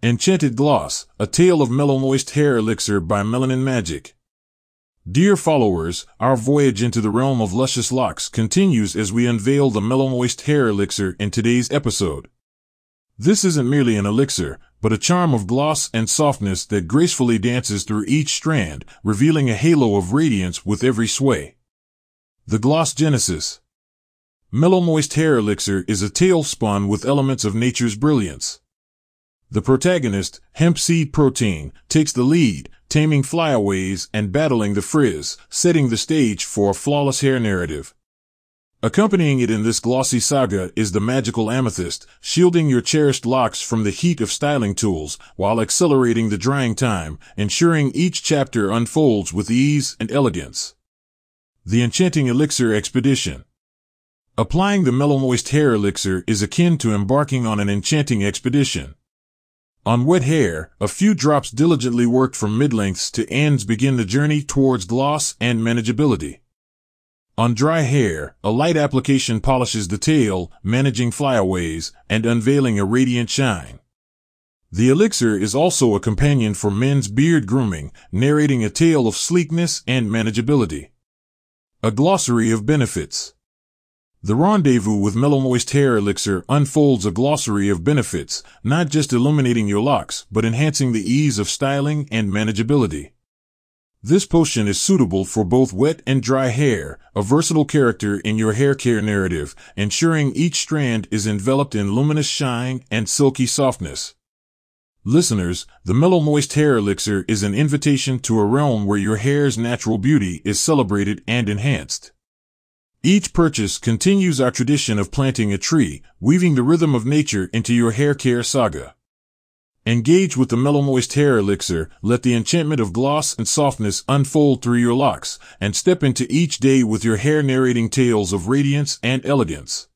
Enchanted Gloss, a tale of MeloMoist hair elixir by Melanin Magic. Dear followers, our voyage into the realm of luscious locks continues as we unveil the MeloMoist hair elixir in today's episode. This isn't merely an elixir, but a charm of gloss and softness that gracefully dances through each strand, revealing a halo of radiance with every sway. The Gloss Genesis MeloMoist Hair Elixir is a tale spun with elements of nature's brilliance. The protagonist, hemp seed protein, takes the lead, taming flyaways and battling the frizz, setting the stage for a flawless hair narrative. Accompanying it in this glossy saga is the magical amethyst, shielding your cherished locks from the heat of styling tools while accelerating the drying time, ensuring each chapter unfolds with ease and elegance. The Enchanting Elixir Expedition Applying the MeloMoist Hair Elixir is akin to embarking on an enchanting expedition. On wet hair, a few drops diligently worked from mid-lengths to ends begin the journey towards gloss and manageability. On dry hair, a light application polishes the tail, managing flyaways and unveiling a radiant shine. The elixir is also a companion for men's beard grooming, narrating a tale of sleekness and manageability. A glossary of benefits. The rendezvous with MeloMoist Hair Elixir unfolds a glossary of benefits, not just illuminating your locks, but enhancing the ease of styling and manageability. This potion is suitable for both wet and dry hair, a versatile character in your hair care narrative, ensuring each strand is enveloped in luminous shine and silky softness. Listeners, the MeloMoist Hair Elixir is an invitation to a realm where your hair's natural beauty is celebrated and enhanced. Each purchase continues our tradition of planting a tree, weaving the rhythm of nature into your hair care saga. Engage with the MeloMoist Hair Elixir, let the enchantment of gloss and softness unfold through your locks, and step into each day with your hair narrating tales of radiance and elegance.